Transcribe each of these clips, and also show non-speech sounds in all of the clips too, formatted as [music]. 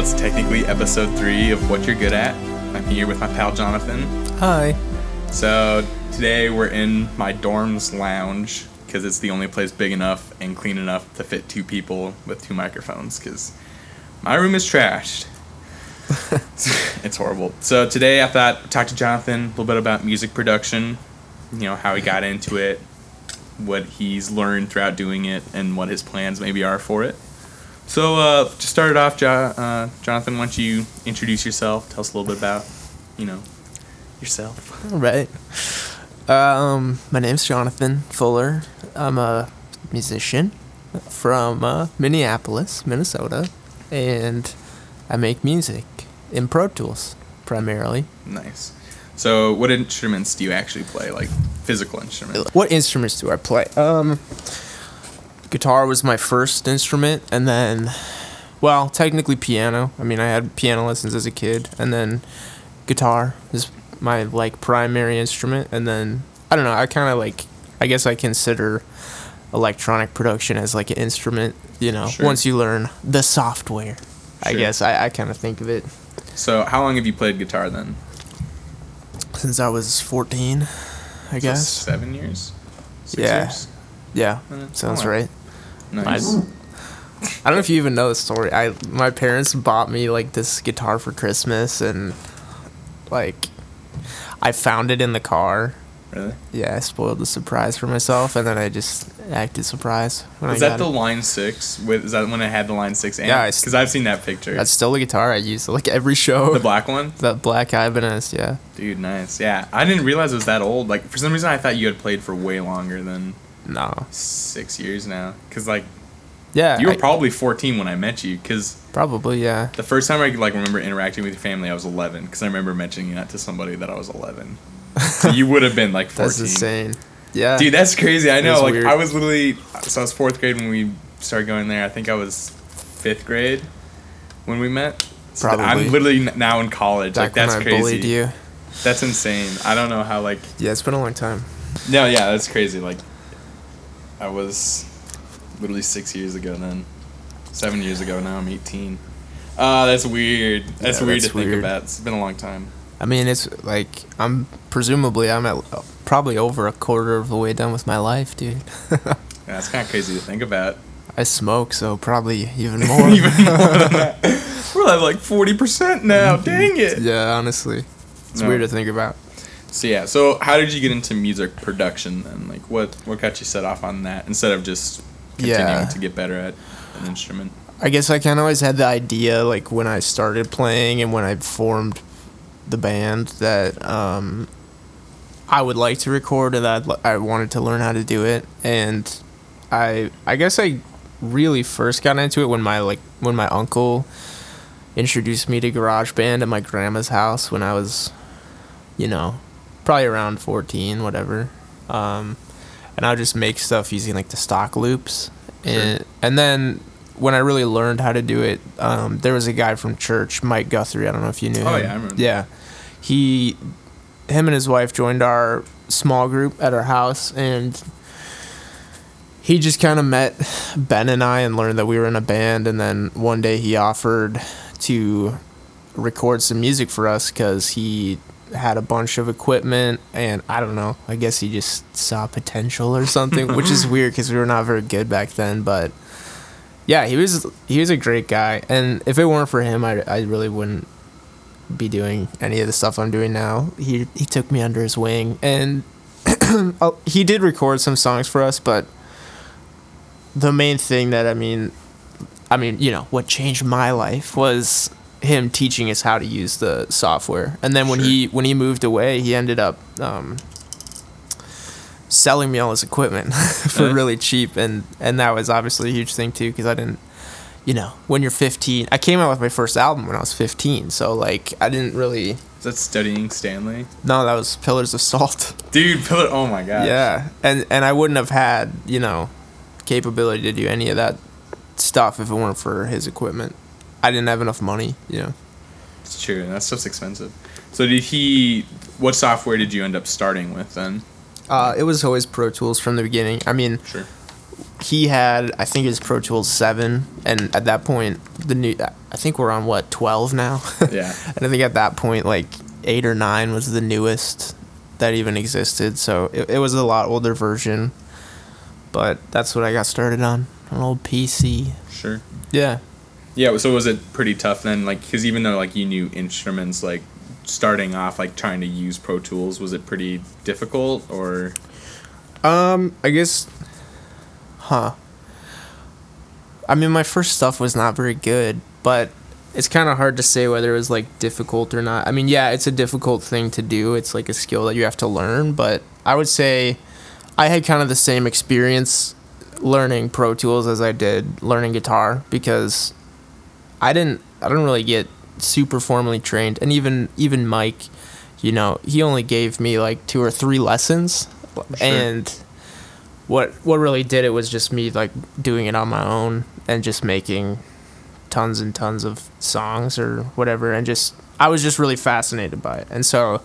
what's technically episode three of What You're Good At. I'm here with my pal Jonathan. Hi. So today we're in my dorm's lounge because it's the only place big enough and clean enough to fit two people with two microphones. Because my room is trashed. [laughs] it's horrible. So today I thought I'd talk to Jonathan a little bit about music production. You know how he got into it, what he's learned throughout doing it, and what his plans maybe are for it. So uh, to start it off, jo- uh, Jonathan, why don't you introduce yourself? Tell us a little bit about, you know, yourself. All right. Um, my name's Jonathan Fuller. I'm a musician from uh, Minneapolis, Minnesota, and I make music in Pro Tools primarily. Nice. So, what instruments do you actually play? Like physical instruments? What instruments do I play? Um, guitar was my first instrument, and then, well, technically piano. I mean, I had piano lessons as a kid, and then guitar is my like primary instrument, and then I don't know. I kind of like. I guess I consider electronic production as like an instrument. You know, Sure. once you learn the software. I guess I, I kind of think of it So, how long have you played guitar then? since I was 14, I guess. seven years. Six Yeah. Years? Yeah, Uh, sounds right. Nice. I, I don't know if you even know the story. I my parents bought me like this guitar for Christmas and like I found it in the car. Really? Yeah, I spoiled the surprise for myself and then I just acted surprised when Was that the it. line six? With is that when I had the line six amp? Yeah, Because I've seen that picture. That's still the guitar I use like every show. the black one. that black Ibanez, yeah. Dude, nice. Yeah, I didn't realize it was that old. Like for some reason, I thought you had played for way longer than No. six years now. Cause like Yeah. you were I- probably 14 when I met you. Cause probably, yeah. the first time I like remember interacting with your family, I was 11. Cause I remember mentioning that to somebody that I was 11. So you would have been like [laughs] 14. That's insane. Yeah. Dude, that's crazy. I know. Like weird. I was literally so I was fourth grade when we started going there. I think I was fifth grade when we met. So Probably. I'm literally now in college. Back like that's when I crazy. bullied you. That's insane. I don't know how like Yeah, it's been a long time. no yeah that's crazy. Like I was literally six years ago then, seven years ago now I'm 18. Ah, that's weird. That's Yeah, weird that's to think weird. about. It's been a long time. I mean, it's like I'm presumably I'm at probably over a quarter of the way done with my life, dude. [laughs] Yeah, that's kind of crazy to think about. I smoke, so probably even [laughs] more. Even more than that. [laughs] We're at like 40% now. Dang it. yeah, honestly, it's No. weird to think about. So yeah, so how did you get into music production then? Like what what got you set off on that instead of just continuing Yeah. to get better at an instrument? I guess I kind of always had the idea, like when I started playing and when I formed the band, that um, I would like to record and that I'd I wanted to learn how to do it. And I, I guess I really first got into it when my like when my uncle introduced me to GarageBand at my grandma's house when I was, you know, probably around fourteen, whatever. Um, and I would just make stuff using like the stock loops, and and then when I really learned how to do it, um, there was a guy from church, Mike Guthrie. I don't know if you knew him. Oh, him. yeah, I remember. Yeah, he, him and his wife joined our small group at our house, and he just kind of met Ben and I and learned that we were in a band. And then one day he offered to record some music for us because he had a bunch of equipment and I don't know. I guess he just saw potential or something, which is [laughs] weird because we were not very good back then. But yeah, he was he was a great guy, and if it weren't for him, I, I really wouldn't be doing any of the stuff I'm doing now. He he took me under his wing, and [clears throat] oh, he did record some songs for us, but the main thing that I mean, I mean, you know, what changed my life was him teaching us how to use the software. And then when Sure. he when he moved away, he ended up um, selling me all his equipment [laughs] for Really? really cheap, and and that was obviously a huge thing too because I didn't. You know, when you're 15, I came out with my first album when I was 15, so like I didn't really. Is that studying Stanley? No, that was Pillars of Salt. [laughs] Dude, Pillar oh my god. Yeah, and and I wouldn't have had you know capability to do any of that stuff if it weren't for his equipment. I didn't have enough money, you know. It's true. That stuff's expensive. So did he what software did you end up starting with then? Uh, it was always Pro Tools from the beginning. I mean, Sure. he had I think his Pro Tools seven, and at that point the new I think we're on what twelve now. [laughs] Yeah. and I think at that point like eight or nine was the newest that even existed. So it, it was a lot older version, but that's what I got started on an old PC. Sure. Yeah. Yeah. So was it pretty tough then? Like, because even though like you knew instruments, like starting off like trying to use Pro Tools, was it pretty difficult or? Um, I guess, huh. I mean, my first stuff was not very good, but it's kind of hard to say whether it was like difficult or not. I mean, yeah, it's a difficult thing to do. It's like a skill that you have to learn, but I would say I had kind of the same experience learning Pro Tools as I did learning guitar because I didn't I didn't really get super formally trained and even even Mike, you know, he only gave me like two or three lessons and what what really did it was just me like doing it on my own and just making tons and tons of songs or whatever and just I was just really fascinated by it. And so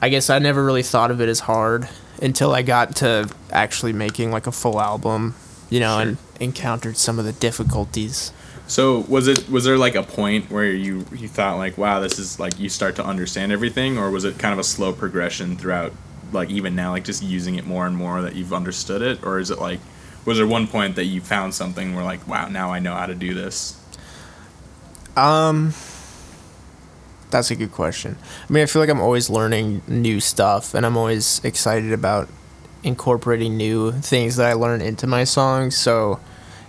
I guess I never really thought of it as hard until I got to actually making like a full album, you know, and encountered some of the difficulties. So was it was there like a point where you you thought like wow this is like you start to understand everything or was it kind of a slow progression throughout like even now like just using it more and more that you've understood it or is it like was there one point that you found something where like wow now I know how to do this? Um that's a good question. I mean, I feel like I'm always learning new stuff and I'm always excited about incorporating new things that I learn into my songs. So,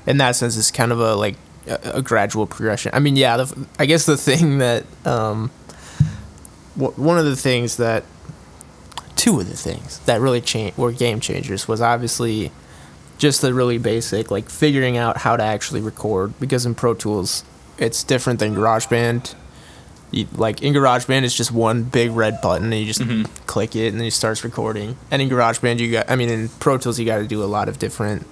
in that sense, it's kind of a like a, a gradual progression. I mean, yeah, the, I guess the thing that um, w- one of the things that two of the things that really changed were game changers was obviously just the really basic like figuring out how to actually record because in Pro Tools it's different than GarageBand. You, like in GarageBand, it's just one big red button, and you just click it, and then it starts recording. And in GarageBand, you got, I mean, in Pro Tools, you got to do a lot of different.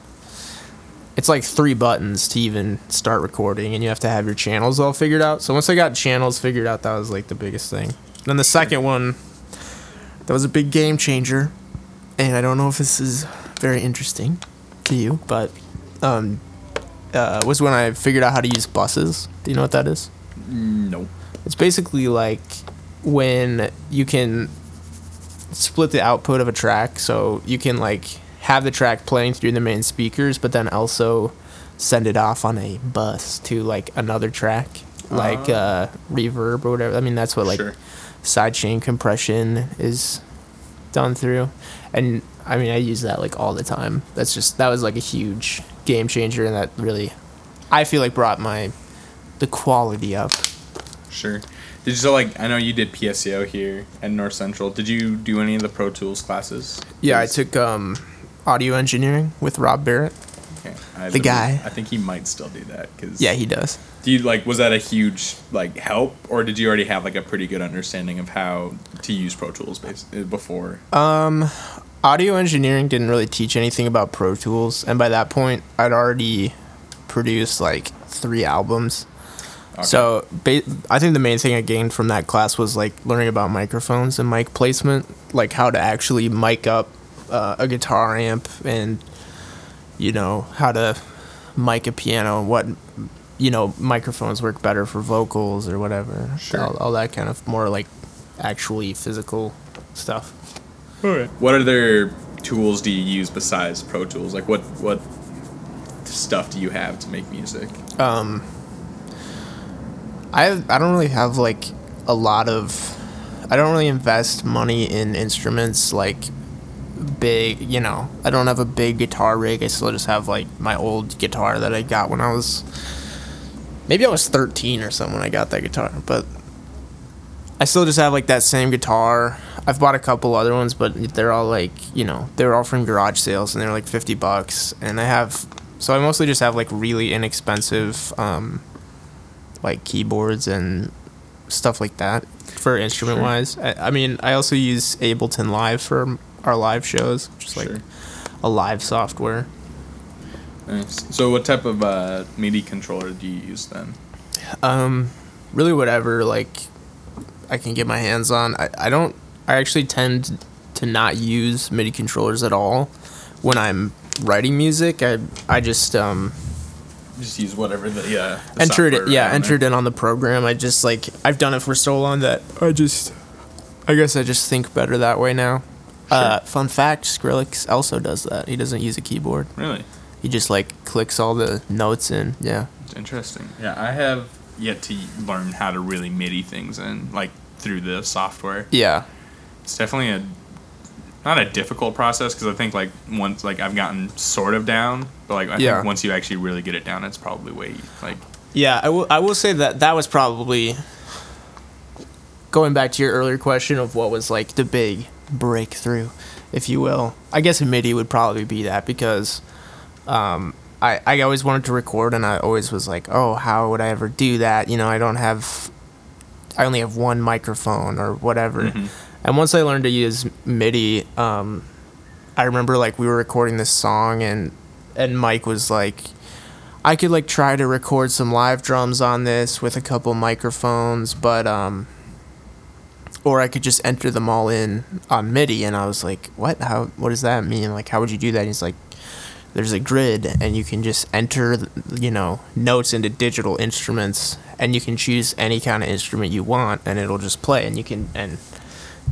It's like three buttons to even start recording, and you have to have your channels all figured out. So once I got channels figured out, that was like the biggest thing. Then the second one, that was a big game changer, and I don't know if this is very interesting to you, but um, uh, was when I figured out how to use buses. Do you know what that is? No. It's basically like when you can split the output of a track, so you can like have the track playing through the main speakers, but then also send it off on a bus to like another track, like uh, reverb or whatever. I mean, that's what like Sure. sidechain compression is done through, and I mean, I use that like all the time. That's just that was like a huge game changer, and that really, I feel like brought my the quality up. Sure. Did you so like I know you did PSEO here at North Central. Did you do any of the Pro Tools classes? Yeah, I took um, audio engineering with Rob Barrett. Okay. I the guy. I think he might still do that because Yeah, he does. Do you like was that a huge like help or did you already have like a pretty good understanding of how to use Pro Tools base, uh, before? Audio engineering didn't really teach anything about Pro Tools, and by that point, I'd already produced like three albums. Okay. So ba- I think the main thing I gained from that class was like learning about microphones and mic placement, like how to actually mic up uh, a guitar amp and you know how to mic a piano and what you know microphones work better for vocals or whatever. Sure. All, all that kind of more like actually physical stuff. What other tools do you use besides Pro Tools? Like what what stuff do you have to make music? I I don't really have like a lot of I don't really invest money in instruments like big, you know. I don't have a big guitar rig. I still just have like my old guitar that I got when I was maybe I was 13 or something when I got that guitar, but I still just have like that same guitar. I've bought a couple other ones, but they're all like, you know, they're all from garage sales and they're like 50 bucks and I have so I mostly just have like really inexpensive um like keyboards and stuff like that for instrument wise. I, I mean, I also use Ableton Live for our live shows, just like Sure. a live software. Nice. So what type of uh, MIDI controller do you use then? Um, really, whatever like I can get my hands on. I, I don't. I actually tend to not use MIDI controllers at all when I'm writing music, I I just um Just use whatever the yeah. the entered it yeah entered there. it on the program i just like i've done it for so long that i just i guess i just think better that way now uh, fun fact skrillex also does that he doesn't use a keyboard Really he just like clicks all the notes in yeah It's interesting. Yeah, I have yet to learn how to really MIDI things in like through the software. yeah It's definitely a not a difficult process because I think like once like I've gotten sort of down, but like I Yeah. think once you actually really get it down, it's probably way like yeah I will, I will say that that was probably going back to your earlier question of what was like the big breakthrough if you will i guess midi would probably be that because um, I, I always wanted to record and I always was like, oh, how would I ever do that? You know, I don't have, I only have one microphone or whatever. Mhm. And once I learned to use MIDI, um, I remember like we were recording this song and, and Mike was like, I could like try to record some live drums on this with a couple microphones, but, um, or I could just enter them all in on MIDI. And I was like, what? How, what does that mean? Like, how would you do that? And he's like, there's a grid and you can just enter you know notes into digital instruments and you can choose any kind of instrument you want and it'll just play and you can and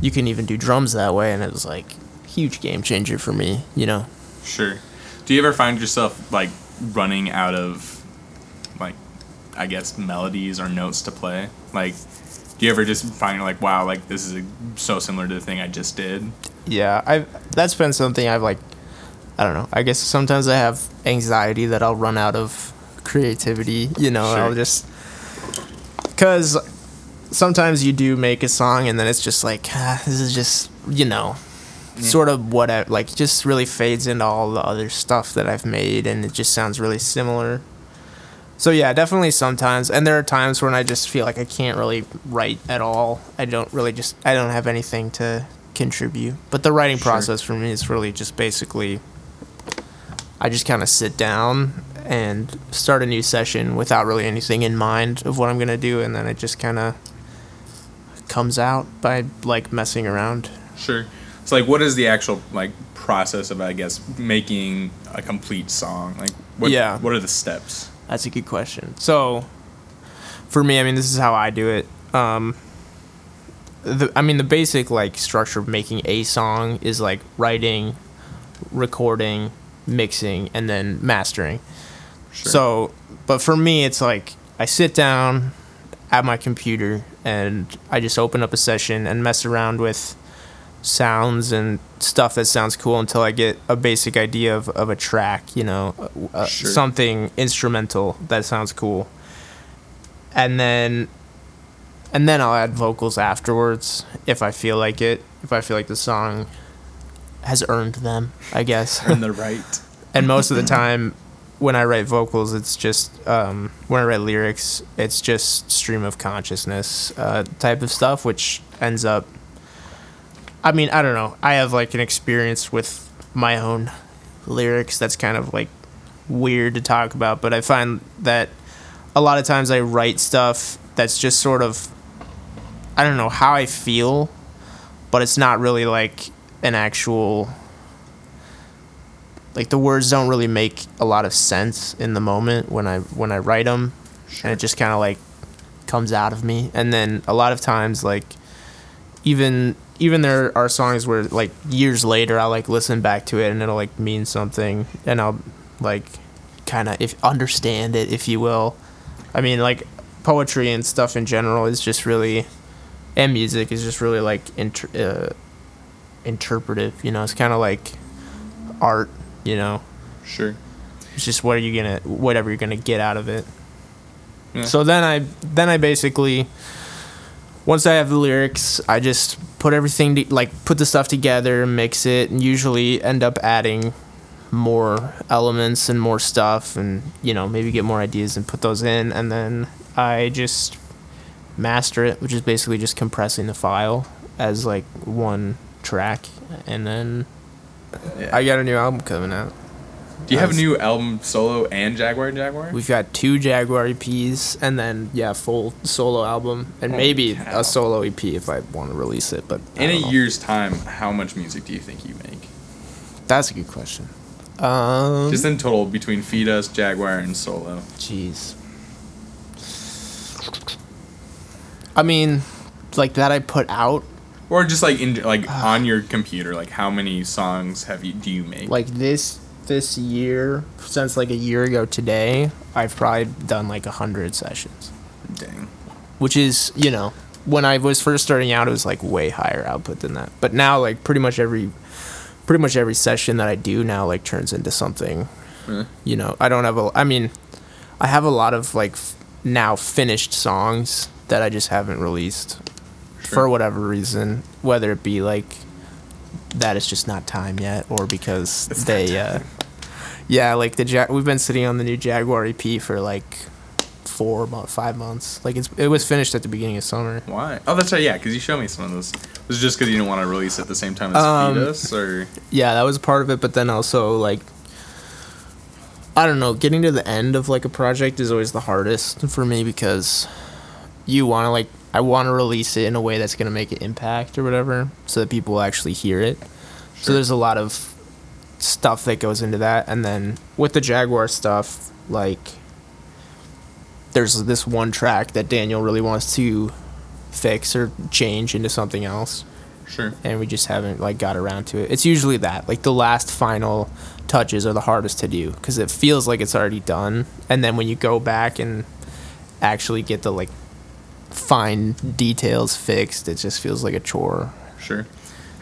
you can even do drums that way and it was like huge game changer for me you know sure. Do you ever find yourself like running out of like I guess melodies or notes to play? Like do you ever just find like wow like this is so similar to the thing I just did? yeah i that's been something i've like i don't know i guess sometimes i have anxiety that i'll run out of creativity you know Sure. i'll just because sometimes you do make a song and then it's just like ah, this is just you know sort of what I, like just really fades into all the other stuff that i've made and it just sounds really similar so yeah definitely sometimes and there are times when i just feel like i can't really write at all i don't really just i don't have anything to contribute but the writing Sure. process for me is really just basically i just kind of sit down and start a new session without really anything in mind of what i'm going to do and then it just kind of comes out by like messing around Sure. So like what is the actual like process of I guess making a complete song? Like what Yeah. what are the steps? That's a good question. So, for me, I mean, this is how I do it. Um, the, I mean, the basic like structure of making a song is like writing, recording, mixing, and then mastering. Sure. So, but for me, it's like I sit down at my computer and I just open up a session and mess around with sounds and stuff that sounds cool until I get a basic idea of, of a track, you know, uh, Sure. something instrumental that sounds cool. And then and then I'll add vocals afterwards if I feel like it, if I feel like the song has earned them, I guess [laughs] Earn the right. and most of the time when i write vocals it's just um, when i write lyrics it's just stream of consciousness uh, type of stuff which ends up i mean i don't know i have like an experience with my own lyrics that's kind of like weird to talk about but i find that a lot of times i write stuff that's just sort of i don't know how i feel but it's not really like an actual like the words don't really make a lot of sense in the moment when I when I write them, and it just kind of like comes out of me. And then a lot of times, like even even there are songs where like years later I'll like listen back to it and it'll like mean something, and I'll like kind of if understand it, if you will. I mean, like poetry and stuff in general is just really, and music is just really like inter- uh, interpretive. You know, it's kind of like art. You know, Sure. it's just what are you gonna whatever you're gonna get out of it. Yeah. So then I then I basically once I have the lyrics, I just put everything to, like put the stuff together, mix it, and usually end up adding more elements and more stuff, and you know maybe get more ideas and put those in, and then I just master it, which is basically just compressing the file as like one track, and then I got a new album coming out. Do you have a new album solo and Jaguar and Jaguar? We've got two Jaguar EPs, and then yeah, full solo album, and Holy maybe cow. a solo EP if I want to release it. But In a know. year's time, how much music do you think you make? that's a good question. Um, Just in total between Feed Us, Jaguar, and Solo. Jeez. I mean, like that I put out Or just like in like on your computer, like how many songs have you do you make? like this this year since like a year ago today. I've probably done like a hundred sessions, Dang. which is you know when I was first starting out, it was like way higher output than that. But now, like pretty much every pretty much every session that I do now like turns into something. Really? You know, I don't have a. I mean, I have a lot of like f- now finished songs that I just haven't released for whatever reason, whether it be like that it's just not time yet, or because It's they, uh, yeah, like the ja- we've been sitting on the new Jaguar EP for like four, about five months. Like it's it was finished at the beginning of summer. Why? Oh, that's right. Yeah, because you showed me some of those. Was it just because you didn't want to release it at the same time as Um, Feed Us, or Yeah, that was part of it, but then also like. I don't know. Getting to the end of like a project is always the hardest for me because you want to like I want to release it in a way that's going to make an impact or whatever so that people will actually hear it. So there's a lot of stuff that goes into that and then with the Jaguar stuff like there's this one track that Daniel really wants to fix or change into something else sure? and we just haven't like got around to it. It's usually that like the last final touches are the hardest to do because it feels like it's already done, and then when you go back and actually get the like fine details fixed, it just feels like a chore. Sure.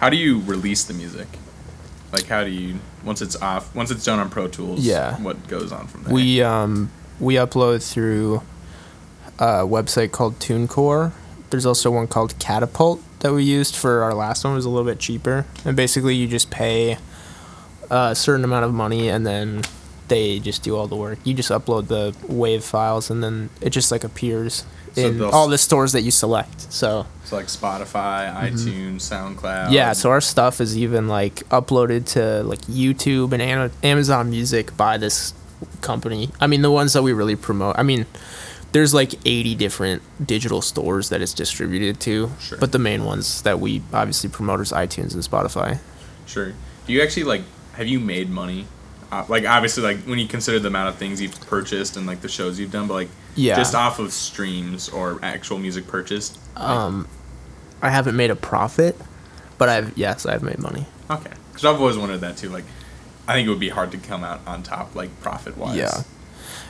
How do you release the music? Like, how do you once it's off, once it's done on Pro Tools? Yeah. What goes on from there? We um we upload through a website called TuneCore. There's also one called Catapult that we used for our last one. It was a little bit cheaper, and basically you just pay a certain amount of money, and then they just do all the work. You just upload the wave files, and then it just like appears So in all the stores that you select. So so like Spotify, iTunes, SoundCloud. Mm-hmm. yeah, so our stuff is even like uploaded to like YouTube and Amazon Music by this company. I mean, the ones that we really promote. I mean, there's like 80 different digital stores that it's distributed to, Sure. but the main ones that we obviously promote is iTunes and Spotify. Sure. Do you actually like? Have you made money? Uh, like obviously, like when you consider the amount of things you've purchased and like the shows you've done, but like Yeah. just off of streams or actual music purchased. Um, I haven't made a profit, but I've yes, I've made money. Okay. Because I've always wondered that too. Like, I think it would be hard to come out on top, like profit wise. Yeah.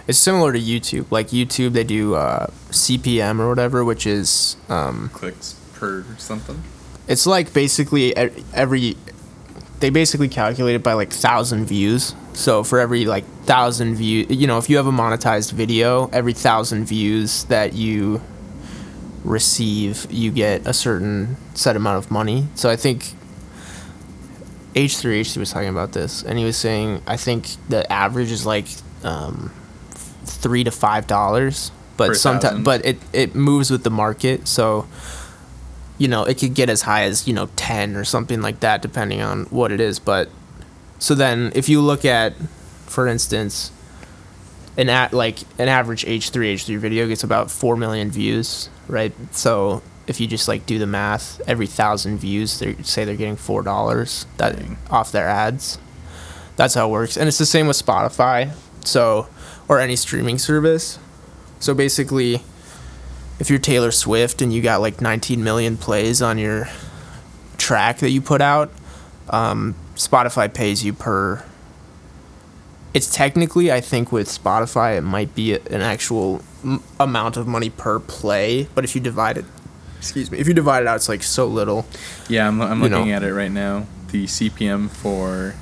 It's similar to YouTube. Like YouTube, they do uh, CPM or whatever, which is um, Clicks per something. It's like basically every they basically calculate it by like thousand views. So for every like thousand view, you know, if you have a monetized video, every thousand views that you receive, you get a certain set amount of money. So I think H three H three was talking about this, and he was saying I think the average is like um, three to five dollars, but sometimes but it it moves with the market. So you know it could get as high as you know ten or something like that, depending on what it is. But so then if you look at, for instance, an at like an average H three H three video gets about four million views, right? So if you just like do the math, every thousand views, they say they're getting four dollars that Dang. off their ads. That's how it works, and it's the same with Spotify, so or any streaming service. So basically, if you're Taylor Swift and you got like 19 million plays on your track that you put out, um, Spotify pays you per. It's technically, I think, with Spotify, it might be an actual m- amount of money per play, but if you divide it, excuse me, if you divide it out, it's like so little. Yeah, I'm, I'm looking know. at it right now. The CPM for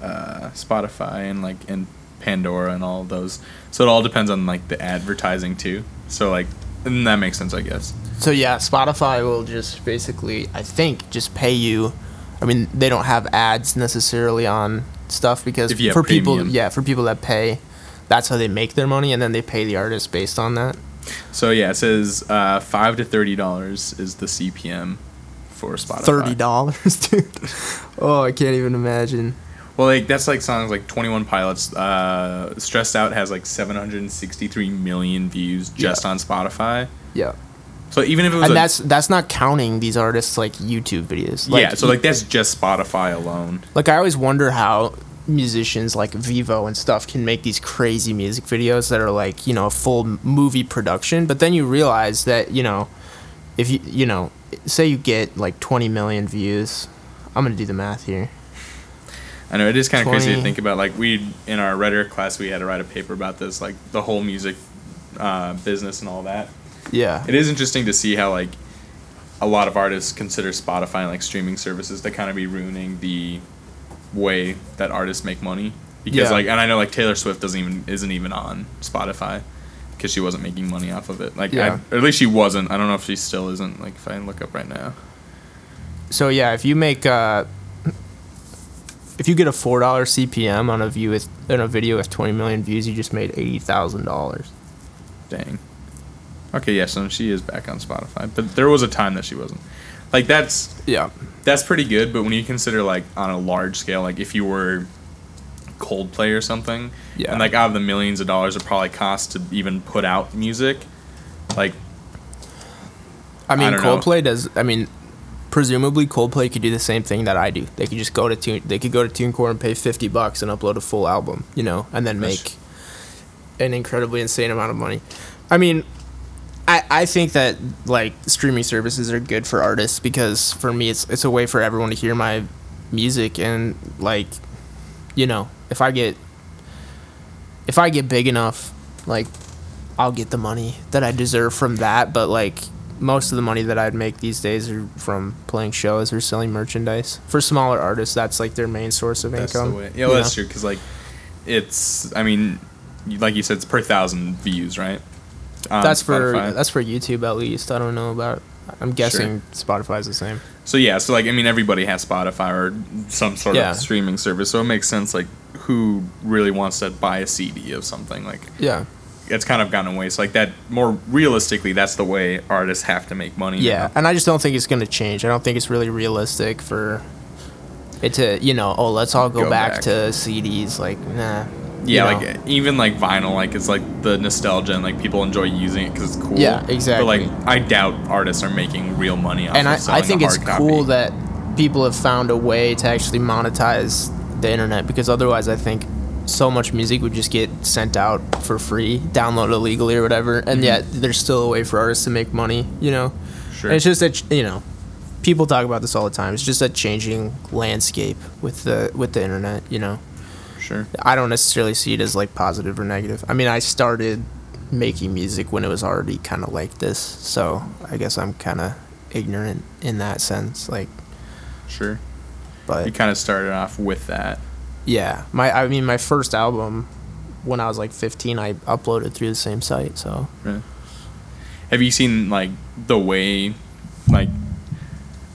uh, Spotify and like and Pandora and all those. So it all depends on like the advertising too. So like, and that makes sense, I guess. So yeah, Spotify will just basically, I think, just pay you. I mean, they don't have ads necessarily on stuff because If you have for people, yeah, for people that pay, that's how they make their money, and then they pay the artist based on that. So yeah, it says uh, five to thirty dollars is the CPM for Spotify. Thirty dollars, [laughs] dude. Oh, I can't even imagine. Well, like that's like songs like Twenty One Pilots. Uh, Stressed Out has like seven hundred and sixty three million views just Yeah. on Spotify. Yeah, So even if it was and a- that's that's not counting these artists like YouTube videos. yeah, so like that's just Spotify alone. like I always wonder how musicians like Vivo and stuff can make these crazy music videos that are like you know a full movie production, but then you realize that you know if you you know say you get like 20 million views, I'm gonna do the math here. I know it is kind of crazy to think about. Like we in our rhetoric class, we had to write a paper about this, like the whole music uh, business and all that. Yeah, It is interesting to see how like a lot of artists consider Spotify and like streaming services to kind of be ruining the way that artists make money. Because Yeah. like, and I know like Taylor Swift doesn't even isn't even on Spotify because she wasn't making money off of it. Like, I- Yeah. or at least she wasn't. I don't know if she still isn't. Like, if I look up right now. So yeah, if you make uh, if you get a four dollar CPM on a view with in a video with 20 million views, you just made eighty thousand dollars. Dang. Okay, yeah, so she is back on Spotify, but there was a time that she wasn't. Like that's Yeah, that's pretty good, but when you consider like on a large scale, like if you were Coldplay or something, Yeah. and like out of the millions of dollars it probably costs to even put out music, like I mean know. Coldplay does. I mean, presumably Coldplay could do the same thing that I do. They could just go to tune. They could go to TuneCore and pay fifty bucks and upload a full album, you know, and then make an incredibly insane amount of money. I mean, I I think that like streaming services are good for artists because for me it's it's a way for everyone to hear my music and like, you know, if I get if I get big enough, like I'll get the money that I deserve from that, but like most of the money that I'd make these days are from playing shows or selling merchandise. For smaller artists, that's like their main source of that's income. Yeah, well, that's true because like it's. I mean, like you said, it's per thousand views, right? On That's for Spotify. that's for YouTube at least. I don't know about. I'm guessing Spotify's the same. So yeah, so like I mean, everybody has Spotify or some sort Yeah. of streaming service, so it makes sense. Like, who really wants to buy a CD of something? Like, Yeah. It's kind of gone away. So like that, more realistically, that's the way artists have to make money. Yeah, now. and I just don't think it's going to change. I don't think it's really realistic for it to, you know, oh, let's all go, Go back, back. to CDs. Like, nah. yeah, you know. like even like vinyl, like it's like the nostalgia and like people enjoy using it because it's cool. Yeah, exactly. But like, I doubt artists are making real money off. and of I, I think it's hard cool that people have found a way to actually monetize the internet because otherwise I think so much music would just get sent out for free, downloaded illegally or whatever, and yet there's still a way for artists to make money, you know? Mm-hmm. Sure. And it's just that, you know, people talk about this all the time. It's just a changing landscape with the with the internet, you know? sure. I don't necessarily see it as like positive or negative. I mean, I started making music when it was already kind of like this, so I guess I'm kind of ignorant in that sense. Like, Sure. But you kind of started off with that. Yeah, my I mean, my first album when I was like 15, I uploaded through the same site. So Really? Have you seen like the way, like,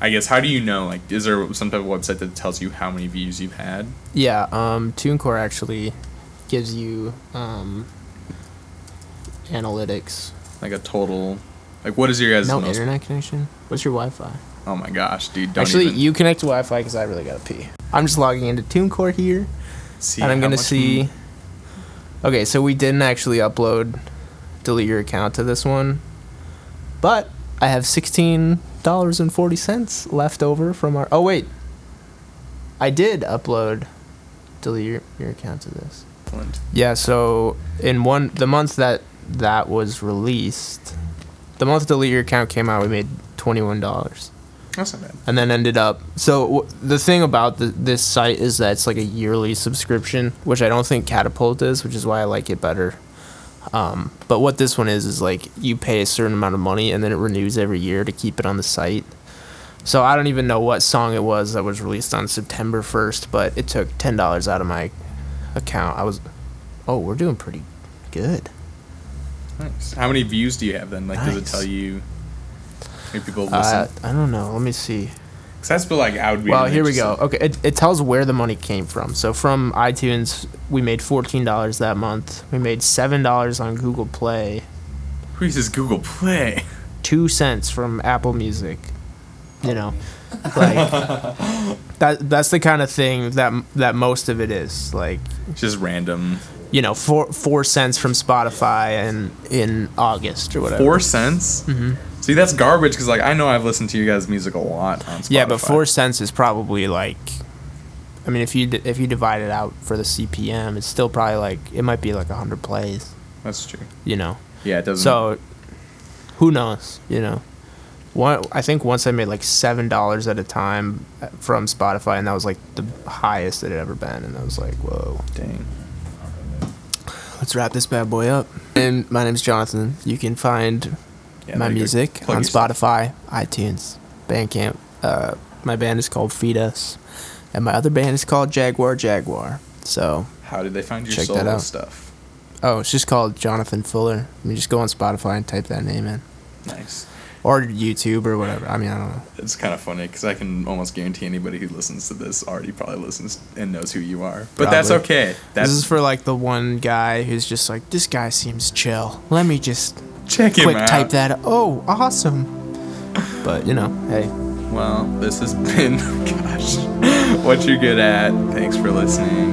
I guess how do you know? Like, is there some type of website that tells you how many views you've had? yeah, um, TuneCore actually gives you um, analytics. Like a total, like what is your guys' No most? internet connection. What's your Wi-Fi? Oh my gosh, dude! Don't Actually, even you connect to Wi-Fi because I really gotta pee. I'm just logging into TuneCore here. see. and I'm gonna see. Okay, so we didn't actually upload, delete your account to this one, but I have sixteen dollars and forty cents left over from our. Oh wait, I did upload, delete your, your account to this. Excellent. Yeah, so in one the month that that was released, the month delete your account came out, we made twenty one dollars That's not bad. and then ended up. So w- the thing about the, this site is that it's like a yearly subscription, which I don't think Catapult is, which is why I like it better. Um, but what this one is is like you pay a certain amount of money and then it renews every year to keep it on the site. So I don't even know what song it was that was released on September first, but it took ten dollars out of my account. I was, oh, we're doing pretty good. Nice. How many views do you have then? Like, does it tell you? How many people Uh. I don't know. Let me see. Because that's but like I would be. Well, really here we go. Okay, it, it tells where the money came from. So from iTunes, we made fourteen dollars that month. We made seven dollars on Google Play. Who uses Google Play? Two cents from Apple Music. You know, like [laughs] that. That's the kind of thing that that most of it is. Like Just random. you know, four four cents from Spotify and in August or whatever. Four cents. Mm-hmm. See, that's garbage. Because like I know I've listened to you guys' music a lot on Spotify. Yeah, but four cents is probably like I mean, if you d- if you divide it out for the CPM, it's still probably like it might be like hundred plays. That's true. You know. Yeah, it doesn't. So, who knows? You know, one I think once I made like seven dollars at a time uh, from Spotify, and that was like the highest it had ever been, and I was like, whoa. dang. Let's wrap this bad boy up. And my name's Jonathan. You can find Yeah, my there you go. music on yourself. Spotify, iTunes, Bandcamp. Uh, my band is called Feed Us, and my other band is called Jaguar Jaguar. So, How did they find your Check that out. stuff? oh, it's just called Jonathan Fuller. I mean, just go on Spotify and type that name in, Nice. or YouTube or whatever. I mean, I don't know. It's kind of funny because I can almost guarantee anybody who listens to this already probably listens and knows who you are. But that's okay. That's this is for like the one guy who's just like, this guy seems chill. Let me just check him quick out. type that. Oh, awesome. But you know, hey, Well, this has [laughs] been, gosh, what you're good at. Thanks for listening.